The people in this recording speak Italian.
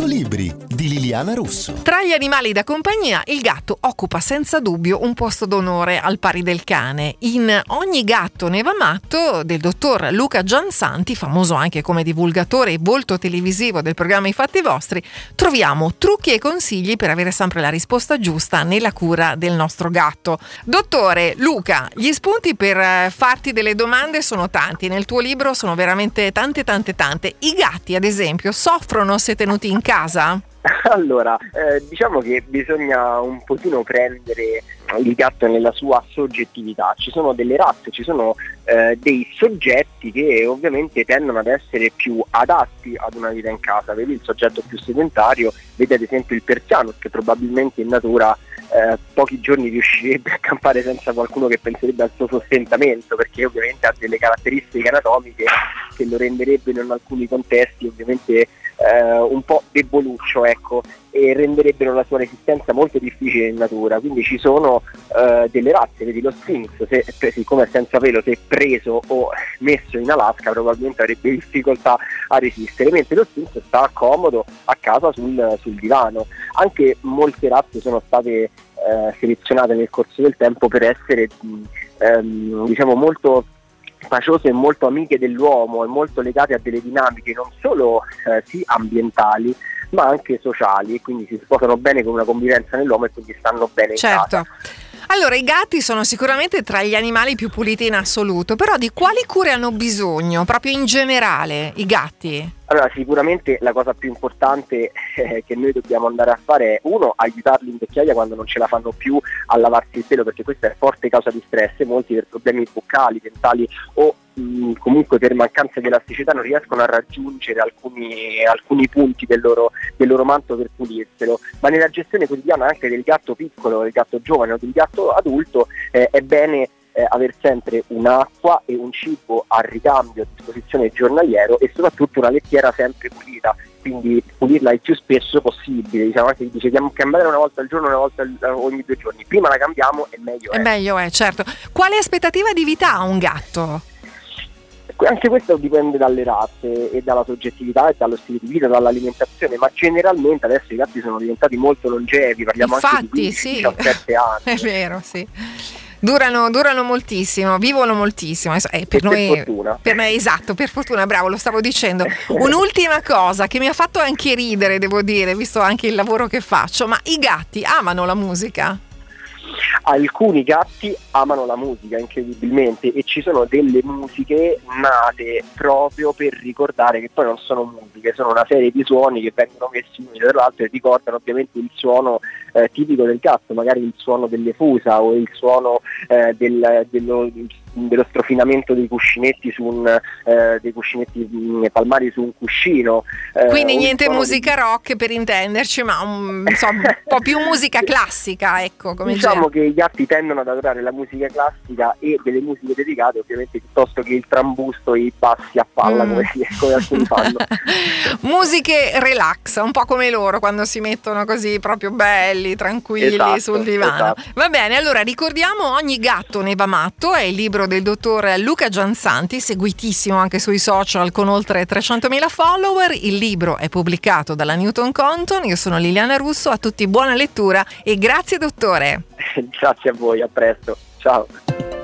100 libri di Liliana Russo. Tra gli animali da compagnia, il gatto occupa senza dubbio un posto d'onore al pari del cane. In Ogni gatto ne va matto del dottor Luca Giansanti, famoso anche come divulgatore e volto televisivo del programma I Fatti Vostri, troviamo trucchi e consigli per avere sempre la risposta giusta nella cura del nostro gatto. Dottore Luca, gli spunti per eh, farti delle domande sono tanti. Nel tuo libro sono veramente tante, tante, tante. I gatti, ad esempio, soffrono se tenuti in casa? Allora, eh, diciamo che bisogna un pochino prendere il gatto nella sua soggettività. Ci sono delle razze, ci sono eh, dei soggetti che ovviamente tendono ad essere più adatti ad una vita in casa. Vedi il soggetto più sedentario, vedi ad esempio il persiano che probabilmente in natura eh, pochi giorni riuscirebbe a campare senza qualcuno che penserebbe al suo sostentamento perché ovviamente ha delle caratteristiche anatomiche che lo renderebbero in alcuni contesti ovviamente eh, un po' deboluccio ecco, e renderebbero la sua resistenza molto difficile in natura. Quindi ci sono eh, delle razze, vedi lo Sphinx, se, siccome è senza pelo, se preso o messo in Alaska probabilmente avrebbe difficoltà a resistere, mentre lo Sphinx sta comodo a casa sul, sul divano. Anche molte razze sono state eh, selezionate nel corso del tempo per essere ehm, diciamo molto spaciose e molto amiche dell'uomo e molto legate a delle dinamiche non solo eh, sì, ambientali ma anche sociali e quindi si sposano bene con una convivenza nell'uomo e quindi stanno bene certo. in casa. Allora, i gatti sono sicuramente tra gli animali più puliti in assoluto, però di quali cure hanno bisogno, proprio in generale, i gatti? Allora, sicuramente la cosa più importante eh, che noi dobbiamo andare a fare è uno, aiutarli in vecchiaia quando non ce la fanno più a lavarsi il pelo, perché questa è forte causa di stress, molti per problemi buccali, dentali o comunque per mancanza di elasticità non riescono a raggiungere alcuni, alcuni punti del loro, del loro, manto per pulirselo, ma nella gestione quotidiana anche del gatto piccolo, del gatto giovane o del gatto adulto eh, è bene eh, avere sempre un'acqua e un cibo a ricambio a disposizione giornaliero e soprattutto una lettiera sempre pulita quindi pulirla il più spesso possibile diciamo anche dice diamo cambiare una volta al giorno una volta ogni due giorni prima la cambiamo e meglio è è meglio è certo quale aspettativa di vita ha un gatto? anche questo dipende dalle razze e dalla soggettività e dallo stile di vita, dall'alimentazione, ma generalmente adesso i gatti sono diventati molto longevi, parliamo Infatti, anche di 15, sì. 17 anni. È vero, sì. Durano, durano moltissimo, vivono moltissimo. Eh, per, per noi, fortuna. per me, esatto, per fortuna, bravo, lo stavo dicendo. Un'ultima cosa che mi ha fatto anche ridere, devo dire, visto anche il lavoro che faccio, ma i gatti amano la musica? Alcuni gatti amano la musica incredibilmente e ci sono delle musiche nate proprio per ricordare che poi non sono musiche, sono una serie di suoni che vengono messi uno dietro l'altro e ricordano ovviamente il suono eh, tipico del gatto, magari il suono delle fusa o il suono eh, del- dello, dello strofinamento dei cuscinetti su un, eh, dei cuscinetti mh, palmari su un cuscino. eh, Quindi niente musica rock per intenderci, ma un, insomma, un po' più musica classica, ecco, come diciamo genere. che i gatti tendono ad adorare la musica classica e delle musiche dedicate ovviamente piuttosto che il trambusto e i bassi a palla Mm. come, si- come alcuni fanno. Musiche relax, un po' come loro quando si mettono così proprio belli, tranquilli Esatto, sul divano. esatto. Va bene, allora ricordiamo Ogni gatto ne va matto, è il libro del dottor Luca Giansanti, seguitissimo anche sui social con oltre 300.000 follower. Il libro è pubblicato dalla Newton Compton. Io sono Liliana Russo, a tutti buona lettura e grazie dottore. Grazie a voi, a presto. Ciao.